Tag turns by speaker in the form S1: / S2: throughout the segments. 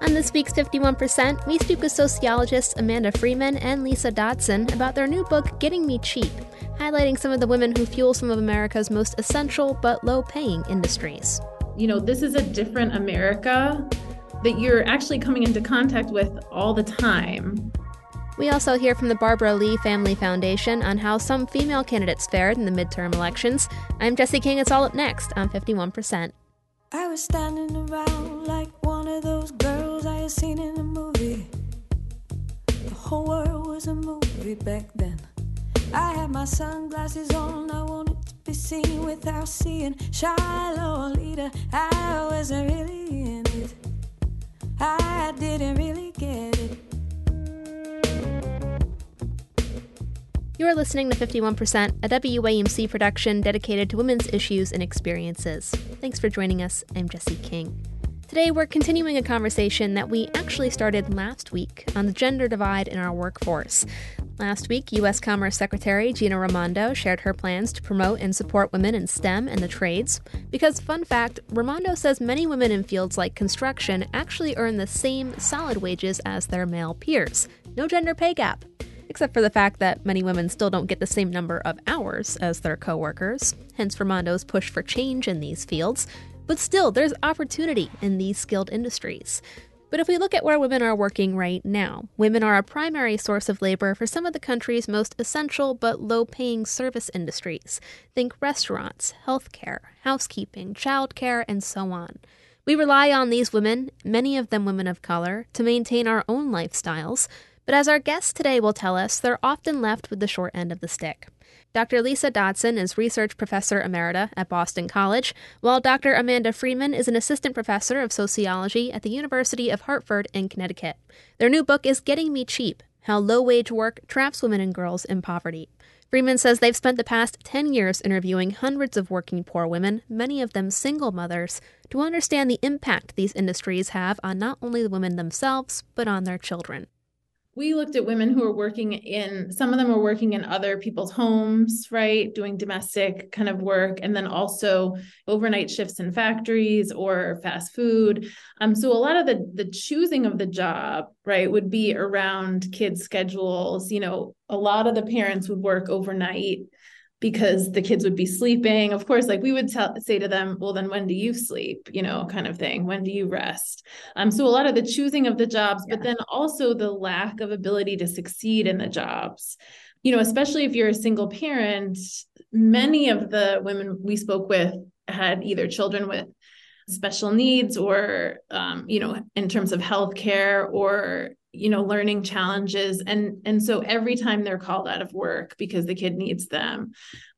S1: On this week's 51%, we speak with sociologists Amanda Freeman and Lisa Dodson about their new book, Getting Me Cheap, highlighting some of the women who fuel some of America's most essential but low paying industries.
S2: You know, this is a different America that you're actually coming into contact with all the time.
S1: We also hear from the Barbara Lee Family Foundation on how some female candidates fared in the midterm elections. I'm Jesse King. It's all up next on 51%.
S3: I was standing around like one of those girls I had seen in a movie. The whole world was a movie back then. I had my sunglasses on, I wanted to be seen without seeing Shiloh leader. I wasn't really in it. I didn't really get it.
S1: You're listening to 51%, a WAMC production dedicated to women's issues and experiences. Thanks for joining us. I'm Jesse King. Today, we're continuing a conversation that we actually started last week on the gender divide in our workforce. Last week, U.S. Commerce Secretary Gina Raimondo shared her plans to promote and support women in STEM and the trades. Because, fun fact, Raimondo says many women in fields like construction actually earn the same solid wages as their male peers. No gender pay gap except for the fact that many women still don't get the same number of hours as their coworkers, hence Raimondo's push for change in these fields. But still, there's opportunity in these skilled industries. But if we look at where women are working right now, women are a primary source of labor for some of the country's most essential but low paying service industries. Think restaurants, healthcare, housekeeping, childcare, and so on. We rely on these women, many of them women of color, to maintain our own lifestyles, but as our guests today will tell us, they're often left with the short end of the stick. Dr. Lisa Dodson is Research Professor Emerita at Boston College, while Dr. Amanda Freeman is an Assistant Professor of Sociology at the University of Hartford in Connecticut. Their new book is Getting Me Cheap How Low Wage Work Traps Women and Girls in Poverty. Freeman says they've spent the past 10 years interviewing hundreds of working poor women, many of them single mothers, to understand the impact these industries have on not only the women themselves, but on their children
S2: we looked at women who were working in some of them were working in other people's homes right doing domestic kind of work and then also overnight shifts in factories or fast food. Um, so a lot of the the choosing of the job right would be around kids schedules. You know a lot of the parents would work overnight because the kids would be sleeping. Of course, like we would tell, say to them, well, then when do you sleep? You know, kind of thing. When do you rest? Um, so a lot of the choosing of the jobs, yeah. but then also the lack of ability to succeed in the jobs. You know, especially if you're a single parent, many of the women we spoke with had either children with special needs or um, you know in terms of healthcare or you know learning challenges and and so every time they're called out of work because the kid needs them.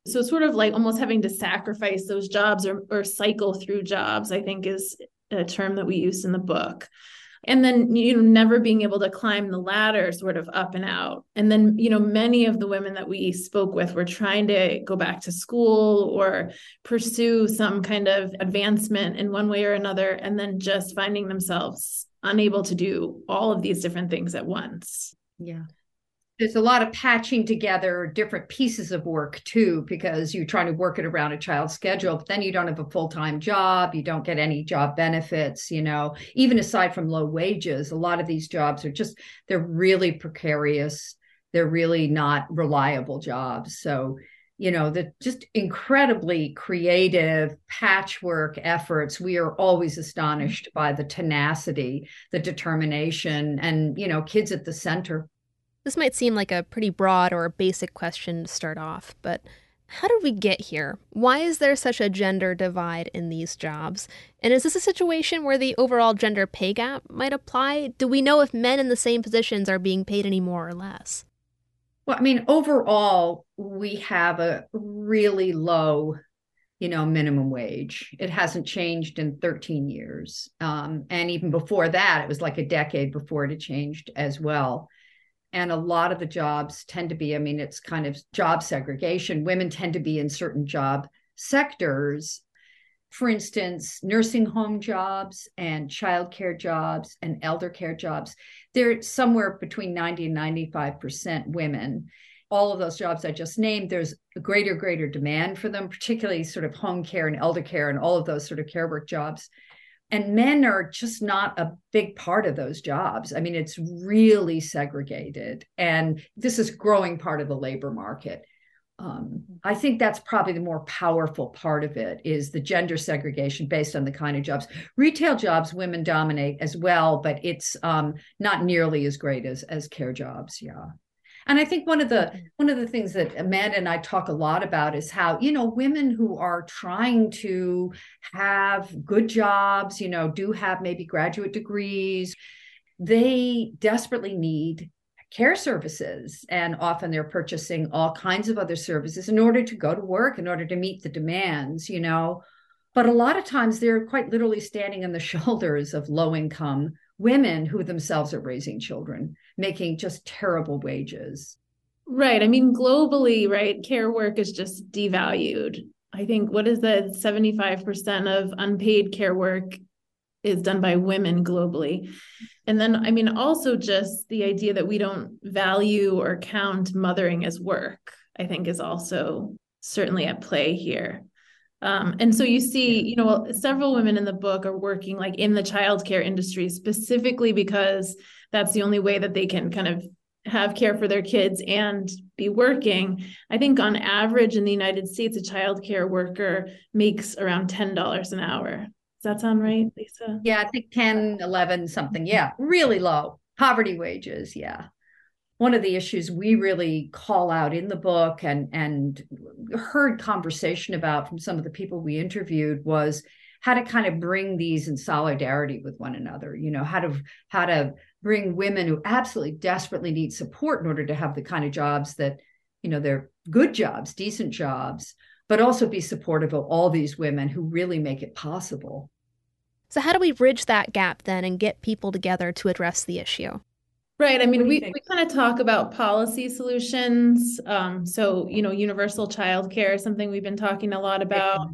S2: So sort of like almost having to sacrifice those jobs or or cycle through jobs i think is a term that we use in the book. And then you know never being able to climb the ladder sort of up and out. And then you know many of the women that we spoke with were trying to go back to school or pursue some kind of advancement in one way or another and then just finding themselves unable to do all of these different things at once.
S4: Yeah. There's a lot of patching together different pieces of work too, because you're trying to work it around a child's schedule, but then you don't have a full time job. You don't get any job benefits, you know, even aside from low wages, a lot of these jobs are just, they're really precarious. They're really not reliable jobs. So you know the just incredibly creative patchwork efforts we are always astonished by the tenacity the determination and you know kids at the center
S1: this might seem like a pretty broad or basic question to start off but how did we get here? Why is there such a gender divide in these jobs? And is this a situation where the overall gender pay gap might apply? Do we know if men in the same positions are being paid any more or less?
S4: Well, I mean, overall, we have a really low, you know, minimum wage. It hasn't changed in 13 years. Um, and even before that, it was like a decade before it had changed as well. And a lot of the jobs tend to be, I mean, it's kind of job segregation. Women tend to be in certain job sectors for instance, nursing home jobs and childcare jobs and elder care jobs, they're somewhere between 90 and 95% women. All of those jobs I just named, there's a greater, greater demand for them, particularly sort of home care and elder care and all of those sort of care work jobs. and men are just not a big part of those jobs. I mean, it's really segregated, and this is growing part of the labor market. Um, I think that's probably the more powerful part of it is the gender segregation based on the kind of jobs. Retail jobs, women dominate as well, but it's um, not nearly as great as as care jobs. Yeah. And I think one of the one of the things that Amanda and I talk a lot about is how, you know, women who are trying to have good jobs, you know, do have maybe graduate degrees, they desperately need care services and often they're purchasing all kinds of other services in order to go to work in order to meet the demands you know but a lot of times they're quite literally standing on the shoulders of low income women who themselves are raising children, making just terrible wages.
S2: Right. I mean, globally, right, care work is just devalued. I think what is that 75% of unpaid care work is done by women globally. And then, I mean, also just the idea that we don't value or count mothering as work, I think is also certainly at play here. Um, and so you see, you know, several women in the book are working like in the childcare industry specifically because that's the only way that they can kind of have care for their kids and be working. I think on average in the United States, a childcare worker makes around $10 an hour. Does that sound right, Lisa?
S4: Yeah, I think 10, 11, something. Yeah, really low. Poverty wages. Yeah one of the issues we really call out in the book and and heard conversation about from some of the people we interviewed was how to kind of bring these in solidarity with one another you know how to how to bring women who absolutely desperately need support in order to have the kind of jobs that you know they're good jobs decent jobs but also be supportive of all these women who really make it possible
S1: so how do we bridge that gap then and get people together to address the issue
S2: Right. I mean, we, we kind of talk about policy solutions. Um, so, you know, universal childcare is something we've been talking a lot about,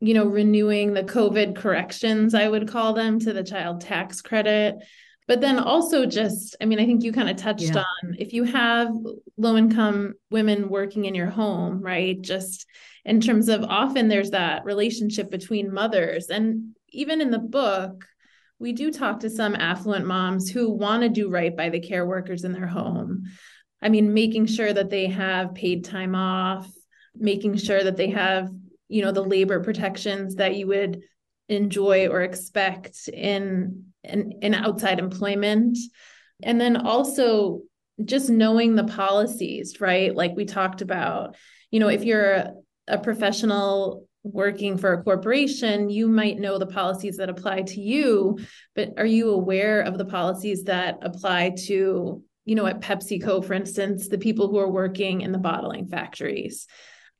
S2: you know, renewing the COVID corrections, I would call them, to the child tax credit. But then also just, I mean, I think you kind of touched yeah. on if you have low income women working in your home, right? Just in terms of often there's that relationship between mothers. And even in the book, we do talk to some affluent moms who want to do right by the care workers in their home. I mean, making sure that they have paid time off, making sure that they have, you know, the labor protections that you would enjoy or expect in in, in outside employment. And then also just knowing the policies, right? Like we talked about, you know, if you're a professional working for a corporation, you might know the policies that apply to you, but are you aware of the policies that apply to, you know, at PepsiCo, for instance, the people who are working in the bottling factories?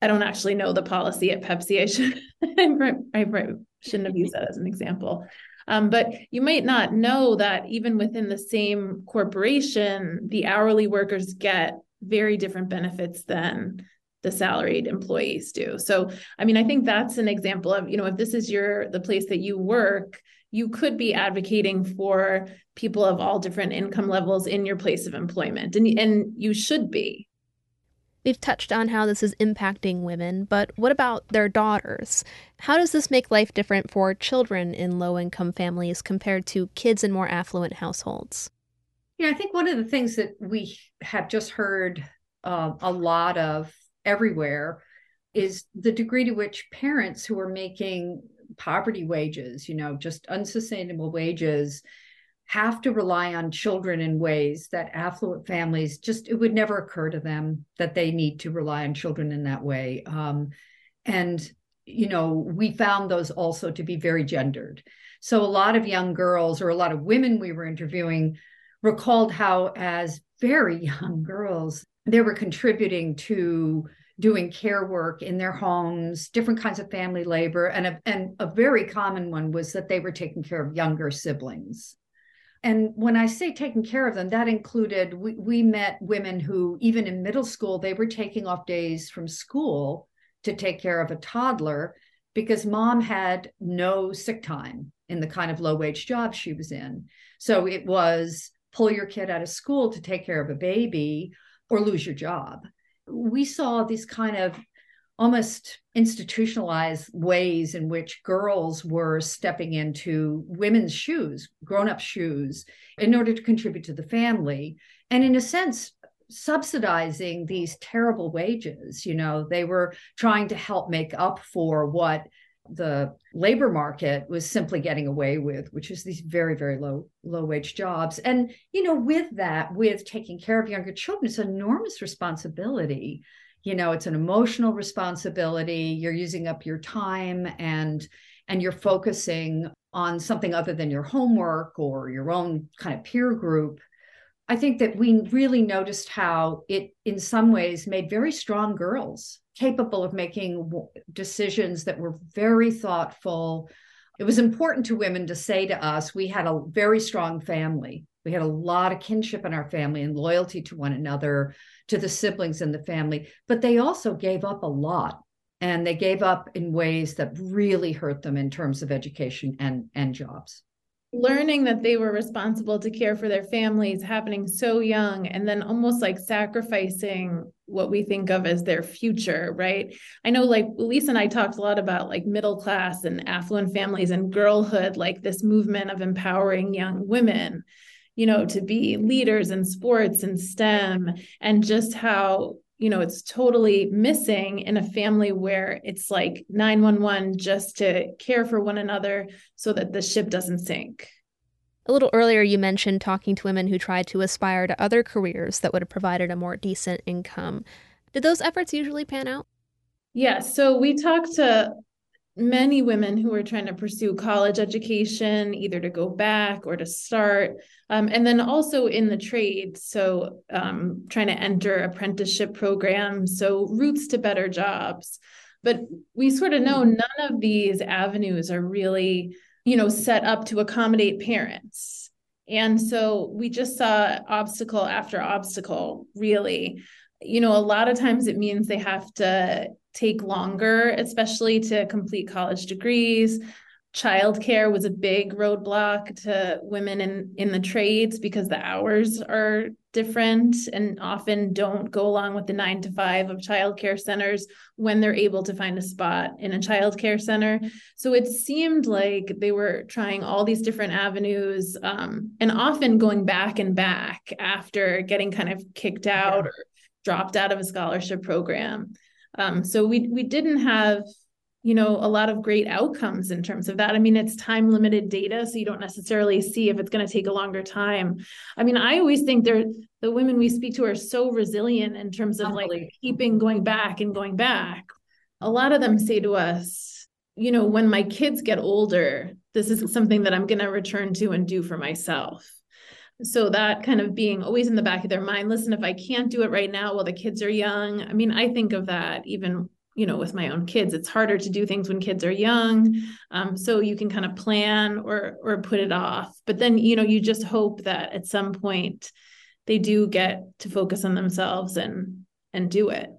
S2: I don't actually know the policy at Pepsi. I should I shouldn't have used that as an example. Um, but you might not know that even within the same corporation, the hourly workers get very different benefits than the salaried employees do. So, I mean, I think that's an example of, you know, if this is your the place that you work, you could be advocating for people of all different income levels in your place of employment and and you should be.
S1: We've touched on how this is impacting women, but what about their daughters? How does this make life different for children in low income families compared to kids in more affluent households?
S4: Yeah, I think one of the things that we have just heard uh, a lot of everywhere is the degree to which parents who are making poverty wages, you know, just unsustainable wages, have to rely on children in ways that affluent families just, it would never occur to them that they need to rely on children in that way. Um, and, you know, we found those also to be very gendered. So a lot of young girls or a lot of women we were interviewing recalled how, as very young girls, they were contributing to doing care work in their homes, different kinds of family labor, and a, and a very common one was that they were taking care of younger siblings. And when I say taking care of them, that included we, we met women who, even in middle school, they were taking off days from school to take care of a toddler because mom had no sick time in the kind of low wage job she was in. So it was pull your kid out of school to take care of a baby or lose your job. We saw these kind of almost institutionalized ways in which girls were stepping into women's shoes, grown up shoes, in order to contribute to the family. And in a sense, subsidizing these terrible wages. You know, they were trying to help make up for what the labor market was simply getting away with which is these very very low low wage jobs. And you know with that with taking care of younger children it's enormous responsibility. You know it's an emotional responsibility. You're using up your time and and you're focusing on something other than your homework or your own kind of peer group. I think that we really noticed how it in some ways made very strong girls capable of making decisions that were very thoughtful. It was important to women to say to us, we had a very strong family. We had a lot of kinship in our family and loyalty to one another, to the siblings in the family, but they also gave up a lot. And they gave up in ways that really hurt them in terms of education and, and jobs
S2: learning that they were responsible to care for their families happening so young and then almost like sacrificing what we think of as their future right? I know like lisa and i talked a lot about like middle class and affluent families and girlhood like this movement of empowering young women you know to be leaders in sports and stem and just how you know it's totally missing in a family where it's like 911 just to care for one another so that the ship doesn't sink.
S1: A little earlier you mentioned talking to women who tried to aspire to other careers that would have provided a more decent income. Did those efforts usually pan out?
S2: Yeah so we talked to many women who are trying to pursue college education, either to go back or to start, um, and then also in the trade. So, um, trying to enter apprenticeship programs, so routes to better jobs. But we sort of know none of these avenues are really, you know, set up to accommodate parents. And so we just saw obstacle after obstacle, really. You know, a lot of times it means they have to take longer, especially to complete college degrees. Childcare was a big roadblock to women in, in the trades because the hours are different and often don't go along with the nine to five of childcare centers when they're able to find a spot in a childcare center. So it seemed like they were trying all these different avenues um, and often going back and back after getting kind of kicked out yeah. or dropped out of a scholarship program. Um, so we we didn't have you know a lot of great outcomes in terms of that. I mean it's time limited data so you don't necessarily see if it's going to take a longer time. I mean i always think they're the women we speak to are so resilient in terms of like keeping going back and going back. A lot of them say to us you know when my kids get older this is something that i'm going to return to and do for myself so that kind of being always in the back of their mind listen if i can't do it right now while the kids are young i mean i think of that even you know with my own kids it's harder to do things when kids are young um, so you can kind of plan or or put it off but then you know you just hope that at some point they do get to focus on themselves and and do it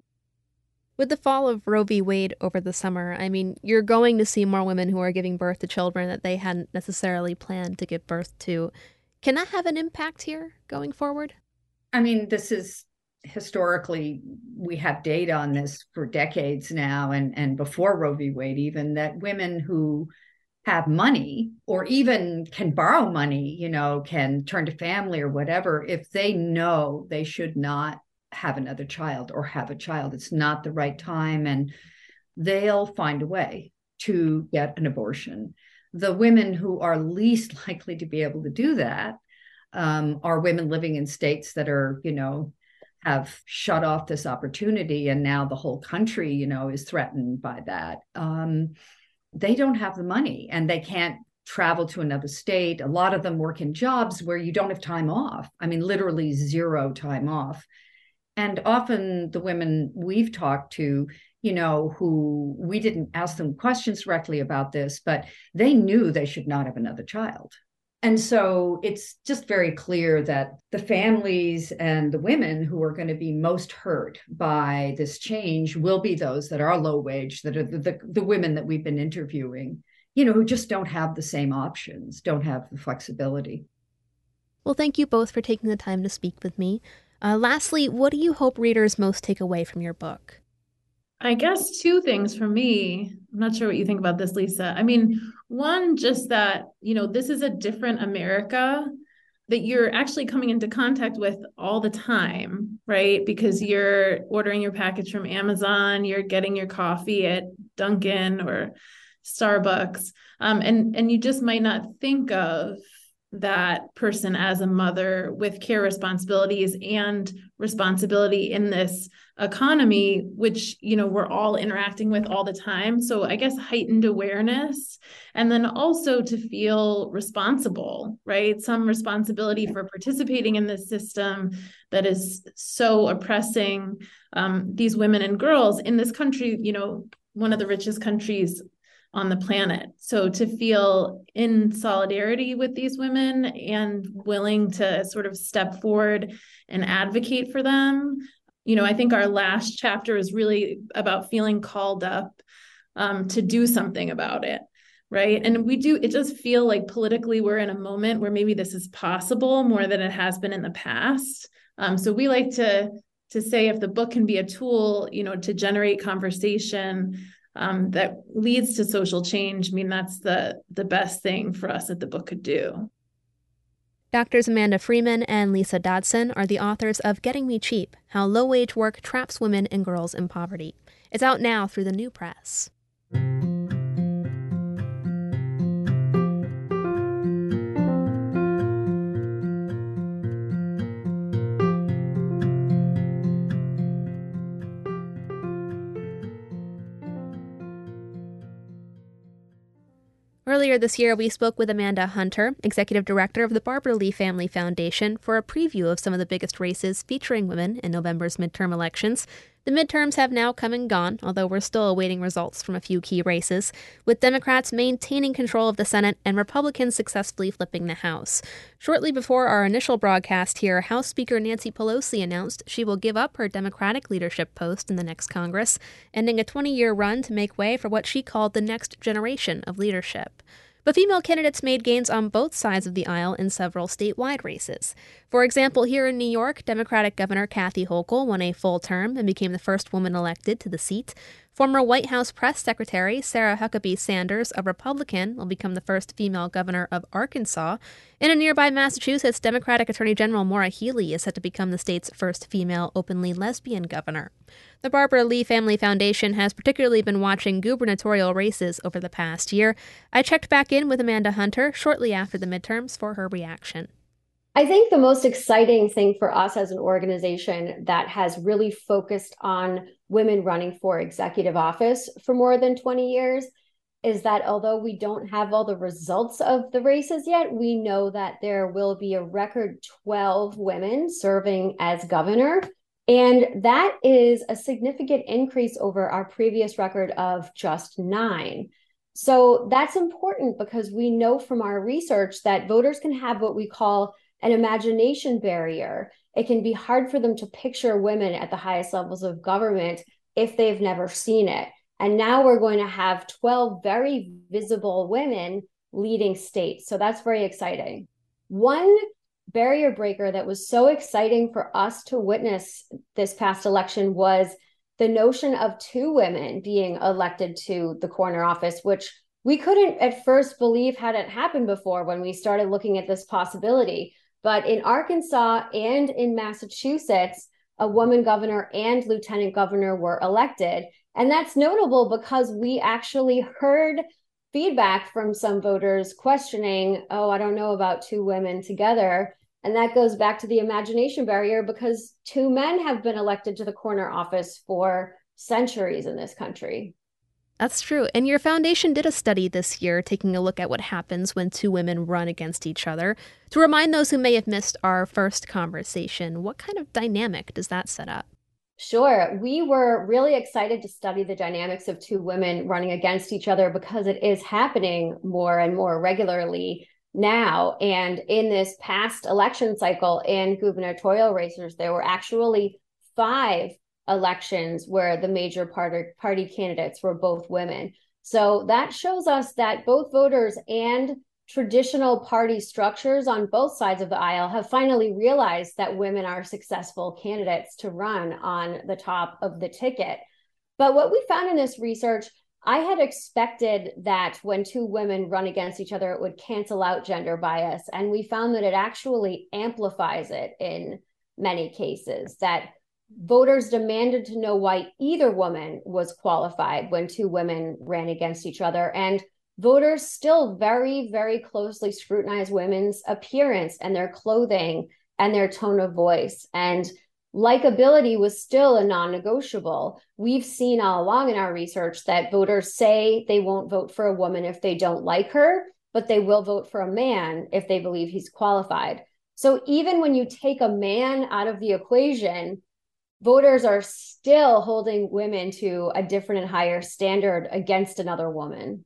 S1: with the fall of Roe v. Wade over the summer, I mean, you're going to see more women who are giving birth to children that they hadn't necessarily planned to give birth to. Can that have an impact here going forward?
S4: I mean, this is historically we have data on this for decades now and and before Roe v. Wade even that women who have money or even can borrow money, you know, can turn to family or whatever if they know they should not have another child or have a child it's not the right time and they'll find a way to get an abortion the women who are least likely to be able to do that um, are women living in states that are, you know, have shut off this opportunity, and now the whole country, you know, is threatened by that. Um, they don't have the money, and they can't travel to another state. A lot of them work in jobs where you don't have time off. I mean, literally zero time off. And often the women we've talked to you know, who we didn't ask them questions directly about this, but they knew they should not have another child. And so it's just very clear that the families and the women who are going to be most hurt by this change will be those that are low wage, that are the, the, the women that we've been interviewing, you know, who just don't have the same options, don't have the flexibility.
S1: Well, thank you both for taking the time to speak with me. Uh, lastly, what do you hope readers most take away from your book?
S2: I guess two things for me. I'm not sure what you think about this, Lisa. I mean, one, just that, you know, this is a different America that you're actually coming into contact with all the time, right? Because you're ordering your package from Amazon, you're getting your coffee at Dunkin' or Starbucks, um, and and you just might not think of that person as a mother with care responsibilities and responsibility in this economy which you know we're all interacting with all the time. So i guess heightened awareness and then also to feel responsible right? Some responsibility for participating in this system that is so oppressing um, these women and girls in this country you know one of the richest countries on the planet. So to feel in solidarity with these women and willing to sort of step forward and advocate for them. You know, I think our last chapter is really about feeling called up um, to do something about it. Right. And we do, it does feel like politically we're in a moment where maybe this is possible more than it has been in the past. Um, so we like to to say if the book can be a tool, you know, to generate conversation um, that leads to social change, I mean, that's the the best thing for us that the book could do.
S1: Doctors Amanda Freeman and Lisa Dodson are the authors of Getting Me Cheap How Low Wage Work Traps Women and Girls in Poverty. It's out now through the New Press. Earlier this year, we spoke with Amanda Hunter, Executive Director of the Barbara Lee Family Foundation, for a preview of some of the biggest races featuring women in November's midterm elections. The midterms have now come and gone, although we're still awaiting results from a few key races, with Democrats maintaining control of the Senate and Republicans successfully flipping the House. Shortly before our initial broadcast here, House Speaker Nancy Pelosi announced she will give up her Democratic leadership post in the next Congress, ending a 20 year run to make way for what she called the next generation of leadership. But female candidates made gains on both sides of the aisle in several statewide races. For example, here in New York, Democratic Governor Kathy Hochul won a full term and became the first woman elected to the seat. Former White House press secretary Sarah Huckabee Sanders, a Republican, will become the first female governor of Arkansas. In a nearby Massachusetts, Democratic Attorney General Maura Healey is set to become the state's first female openly lesbian governor. The Barbara Lee Family Foundation has particularly been watching gubernatorial races over the past year. I checked back in with Amanda Hunter shortly after the midterms for her reaction.
S5: I think the most exciting thing for us as an organization that has really focused on women running for executive office for more than 20 years is that although we don't have all the results of the races yet, we know that there will be a record 12 women serving as governor. And that is a significant increase over our previous record of just nine. So that's important because we know from our research that voters can have what we call an imagination barrier. It can be hard for them to picture women at the highest levels of government if they've never seen it. And now we're going to have 12 very visible women leading states. So that's very exciting. One barrier breaker that was so exciting for us to witness this past election was the notion of two women being elected to the corner office, which we couldn't at first believe hadn't happened before when we started looking at this possibility. But in Arkansas and in Massachusetts, a woman governor and lieutenant governor were elected. And that's notable because we actually heard feedback from some voters questioning, oh, I don't know about two women together. And that goes back to the imagination barrier because two men have been elected to the corner office for centuries in this country.
S1: That's true. And your foundation did a study this year taking a look at what happens when two women run against each other. To remind those who may have missed our first conversation, what kind of dynamic does that set up?
S5: Sure. We were really excited to study the dynamics of two women running against each other because it is happening more and more regularly now. And in this past election cycle in gubernatorial races, there were actually five elections where the major party, party candidates were both women. So that shows us that both voters and traditional party structures on both sides of the aisle have finally realized that women are successful candidates to run on the top of the ticket. But what we found in this research, I had expected that when two women run against each other, it would cancel out gender bias. And we found that it actually amplifies it in many cases, that voters demanded to know why either woman was qualified when two women ran against each other. And voters still very, very closely scrutinize women's appearance and their clothing and their tone of voice. And likability was still a non negotiable. We've seen all along in our research that voters say they won't vote for a woman if they don't like her, but they will vote for a man if they believe he's qualified. So even when you take a man out of the equation, voters are still holding women to a different and higher standard against another woman.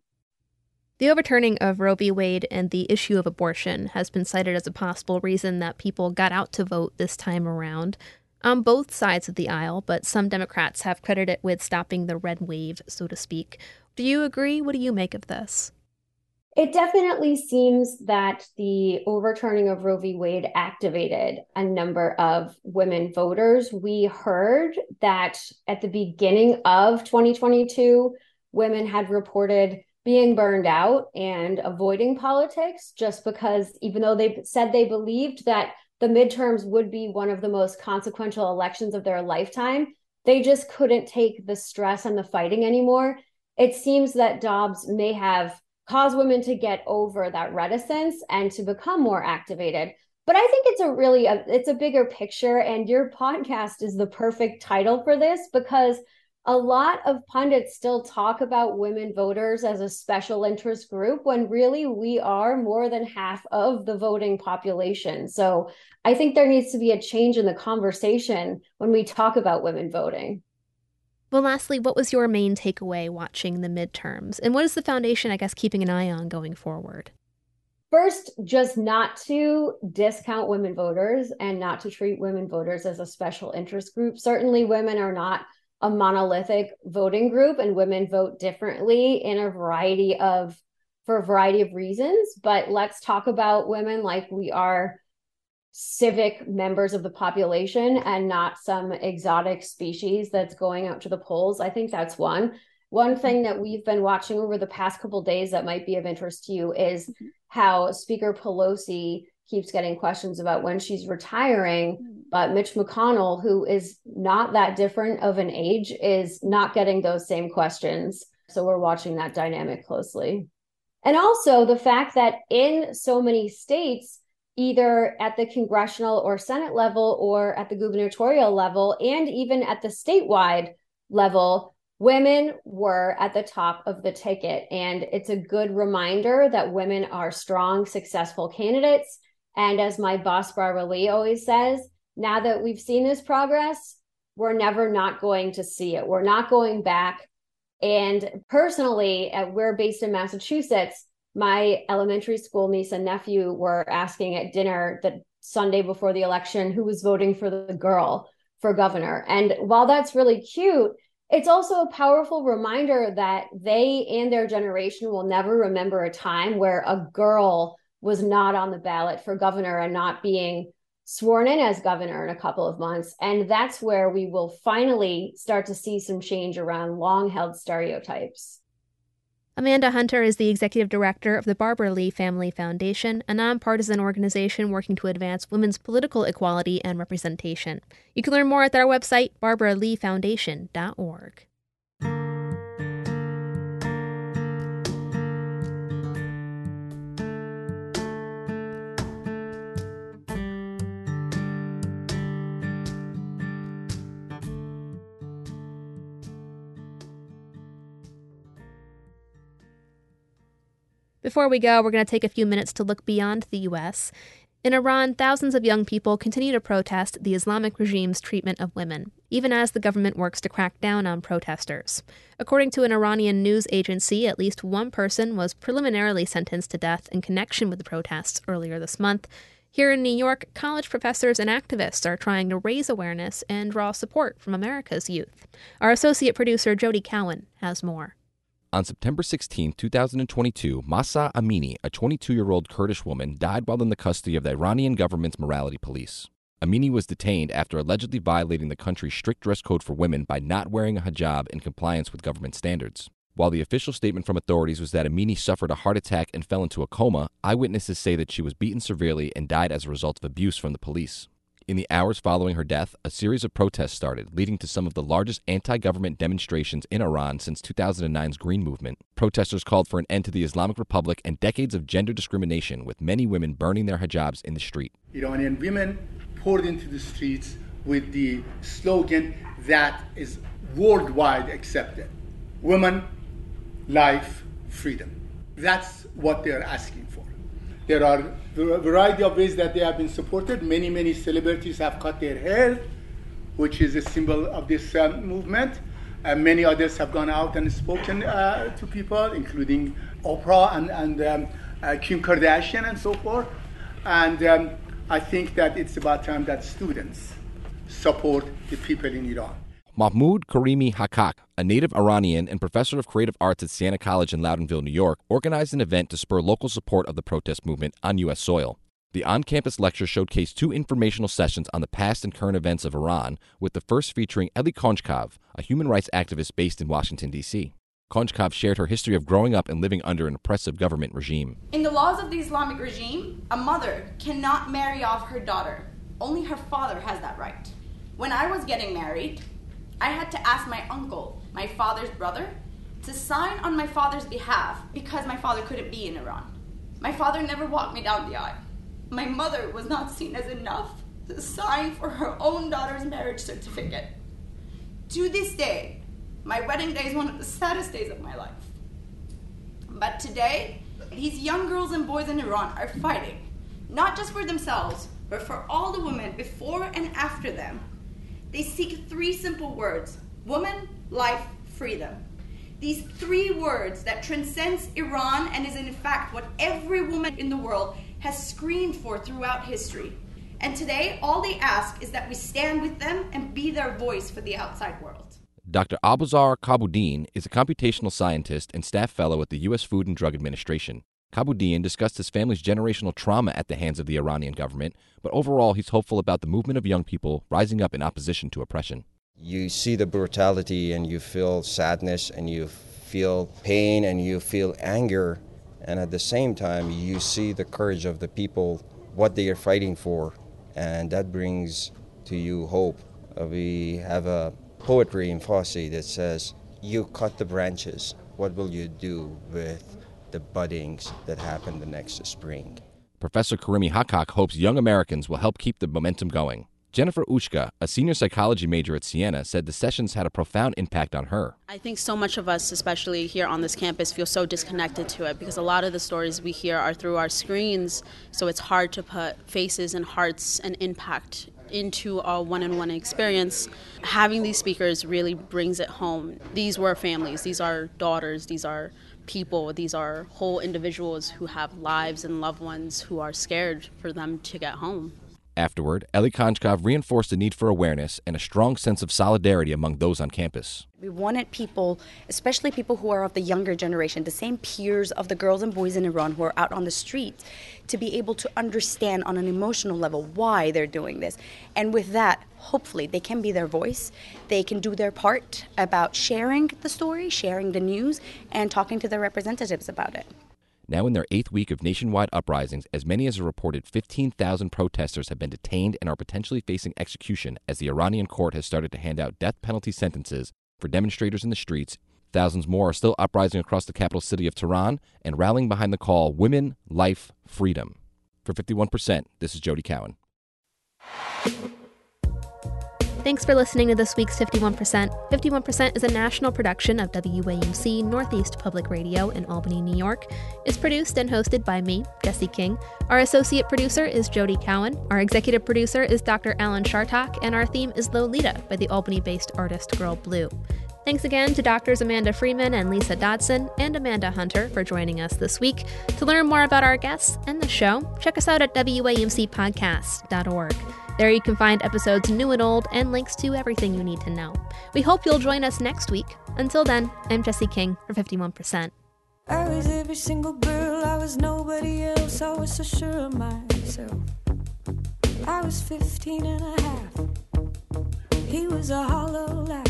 S1: The overturning of Roe v. Wade and the issue of abortion has been cited as a possible reason that people got out to vote this time around on both sides of the aisle, but some Democrats have credited it with stopping the red wave, so to speak. Do you agree? What do you make of this?
S5: It definitely seems that the overturning of Roe v. Wade activated a number of women voters. We heard that at the beginning of 2022, women had reported being burned out and avoiding politics just because, even though they said they believed that the midterms would be one of the most consequential elections of their lifetime, they just couldn't take the stress and the fighting anymore. It seems that Dobbs may have cause women to get over that reticence and to become more activated. But i think it's a really a, it's a bigger picture and your podcast is the perfect title for this because a lot of pundits still talk about women voters as a special interest group when really we are more than half of the voting population. So i think there needs to be a change in the conversation when we talk about women voting
S1: well, lastly, what was your main takeaway watching the midterms? And what is the foundation, I guess, keeping an eye on going forward?
S5: First, just not to discount women voters and not to treat women voters as a special interest group. Certainly, women are not a monolithic voting group, and women vote differently in a variety of for a variety of reasons. But let's talk about women like we are civic members of the population and not some exotic species that's going out to the polls. I think that's one. One thing that we've been watching over the past couple days that might be of interest to you is mm-hmm. how Speaker Pelosi keeps getting questions about when she's retiring, mm-hmm. but Mitch McConnell, who is not that different of an age, is not getting those same questions. So we're watching that dynamic closely. And also the fact that in so many states, either at the congressional or Senate level or at the gubernatorial level, and even at the statewide level, women were at the top of the ticket. And it's a good reminder that women are strong, successful candidates. And as my boss, Barbara Lee, always says, now that we've seen this progress, we're never not going to see it. We're not going back. And personally, uh, we're based in Massachusetts my elementary school niece and nephew were asking at dinner the Sunday before the election who was voting for the girl for governor. And while that's really cute, it's also a powerful reminder that they and their generation will never remember a time where a girl was not on the ballot for governor and not being sworn in as governor in a couple of months. And that's where we will finally start to see some change around long held stereotypes.
S1: Amanda Hunter is the executive director of the Barbara Lee Family Foundation, a nonpartisan organization working to advance women's political equality and representation. You can learn more at their website, barbaraleefoundation.org. Before we go, we're going to take a few minutes to look beyond the U.S. In Iran, thousands of young people continue to protest the Islamic regime's treatment of women, even as the government works to crack down on protesters. According to an Iranian news agency, at least one person was preliminarily sentenced to death in connection with the protests earlier this month. Here in New York, college professors and activists are trying to raise awareness and draw support from America's youth. Our associate producer, Jody Cowan, has more.
S6: On September 16, 2022, Mahsa Amini, a 22 year old Kurdish woman, died while in the custody of the Iranian government's morality police. Amini was detained after allegedly violating the country's strict dress code for women by not wearing a hijab in compliance with government standards. While the official statement from authorities was that Amini suffered a heart attack and fell into a coma, eyewitnesses say that she was beaten severely and died as a result of abuse from the police. In the hours following her death, a series of protests started, leading to some of the largest anti government demonstrations in Iran since 2009's Green Movement. Protesters called for an end to the Islamic Republic and decades of gender discrimination, with many women burning their hijabs in the street.
S7: Iranian women poured into the streets with the slogan that is worldwide accepted Women life, freedom. That's what they're asking for. There are a variety of ways that they have been supported. Many, many celebrities have cut their hair, which is a symbol of this um, movement. Uh, many others have gone out and spoken uh, to people, including Oprah and, and um, uh, Kim Kardashian and so forth. And um, I think that it's about time that students support the people in Iran.
S6: Mahmoud Karimi Hakak, a native Iranian and professor of creative arts at Siena College in Loudonville, New York, organized an event to spur local support of the protest movement on U.S. soil. The on campus lecture showcased two informational sessions on the past and current events of Iran, with the first featuring Eli Konchkov, a human rights activist based in Washington, D.C. Konchkov shared her history of growing up and living under an oppressive government regime.
S8: In the laws of the Islamic regime, a mother cannot marry off her daughter. Only her father has that right. When I was getting married, I had to ask my uncle, my father's brother, to sign on my father's behalf because my father couldn't be in Iran. My father never walked me down the aisle. My mother was not seen as enough to sign for her own daughter's marriage certificate. To this day, my wedding day is one of the saddest days of my life. But today, these young girls and boys in Iran are fighting, not just for themselves, but for all the women before and after them they seek three simple words woman, life, freedom. These three words that transcends Iran and is in fact what every woman in the world has screamed for throughout history. And today, all they ask is that we stand with them and be their voice for the outside world.
S6: Dr. Abuzar Kabuddin is a computational scientist and staff fellow at the U.S. Food and Drug Administration. Kabuddin discussed his family's generational trauma at the hands of the Iranian government, but overall he's hopeful about the movement of young people rising up in opposition to oppression.
S9: You see the brutality and you feel sadness and you feel pain and you feel anger, and at the same time, you see the courage of the people, what they are fighting for, and that brings to you hope. Uh, we have a poetry in Farsi that says, You cut the branches, what will you do with the buddings that happen the next spring.
S6: Professor Karimi Hakak hopes young Americans will help keep the momentum going. Jennifer Ushka, a senior psychology major at Siena, said the sessions had a profound impact on her.
S10: I think so much of us, especially here on this campus, feel so disconnected to it because a lot of the stories we hear are through our screens, so it's hard to put faces and hearts and impact into a one on one experience. Having these speakers really brings it home. These were families, these are daughters, these are people. These are whole individuals who have lives and loved ones who are scared for them to get home.
S6: Afterward, Eli Konchkov reinforced the need for awareness and a strong sense of solidarity among those on campus.
S11: We wanted people, especially people who are of the younger generation, the same peers of the girls and boys in Iran who are out on the streets, to be able to understand on an emotional level why they're doing this. And with that, hopefully, they can be their voice. They can do their part about sharing the story, sharing the news, and talking to their representatives about it.
S6: Now in their eighth week of nationwide uprisings, as many as a reported 15,000 protesters have been detained and are potentially facing execution as the Iranian court has started to hand out death penalty sentences for demonstrators in the streets. Thousands more are still uprising across the capital city of Tehran and rallying behind the call Women, Life, Freedom. For 51%, this is Jody Cowan.
S1: Thanks for listening to this week's 51%. 51% is a national production of WAMC Northeast Public Radio in Albany, New York. It's produced and hosted by me, Jesse King. Our associate producer is Jody Cowan. Our executive producer is Dr. Alan Chartock, and our theme is Lolita by the Albany based artist Girl Blue. Thanks again to doctors Amanda Freeman and Lisa Dodson and Amanda Hunter for joining us this week. To learn more about our guests and the show, check us out at WAMCpodcast.org. There you can find episodes new and old and links to everything you need to know. We hope you'll join us next week. Until then, I'm Jesse King for 51%.
S3: I was every single girl, I was nobody else, I was so sure of myself. I was 15 and a half. He was a hollow laugh.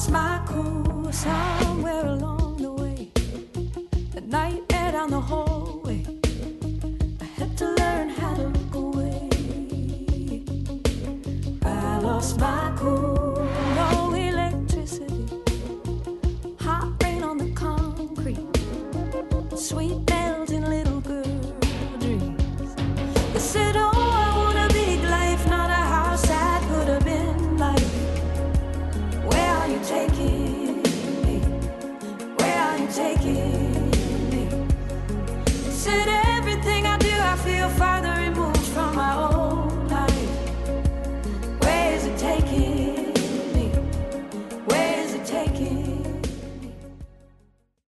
S3: And lost my cool somewhere along the way. The night air down the hallway. I had to learn how to look away. I lost my cool.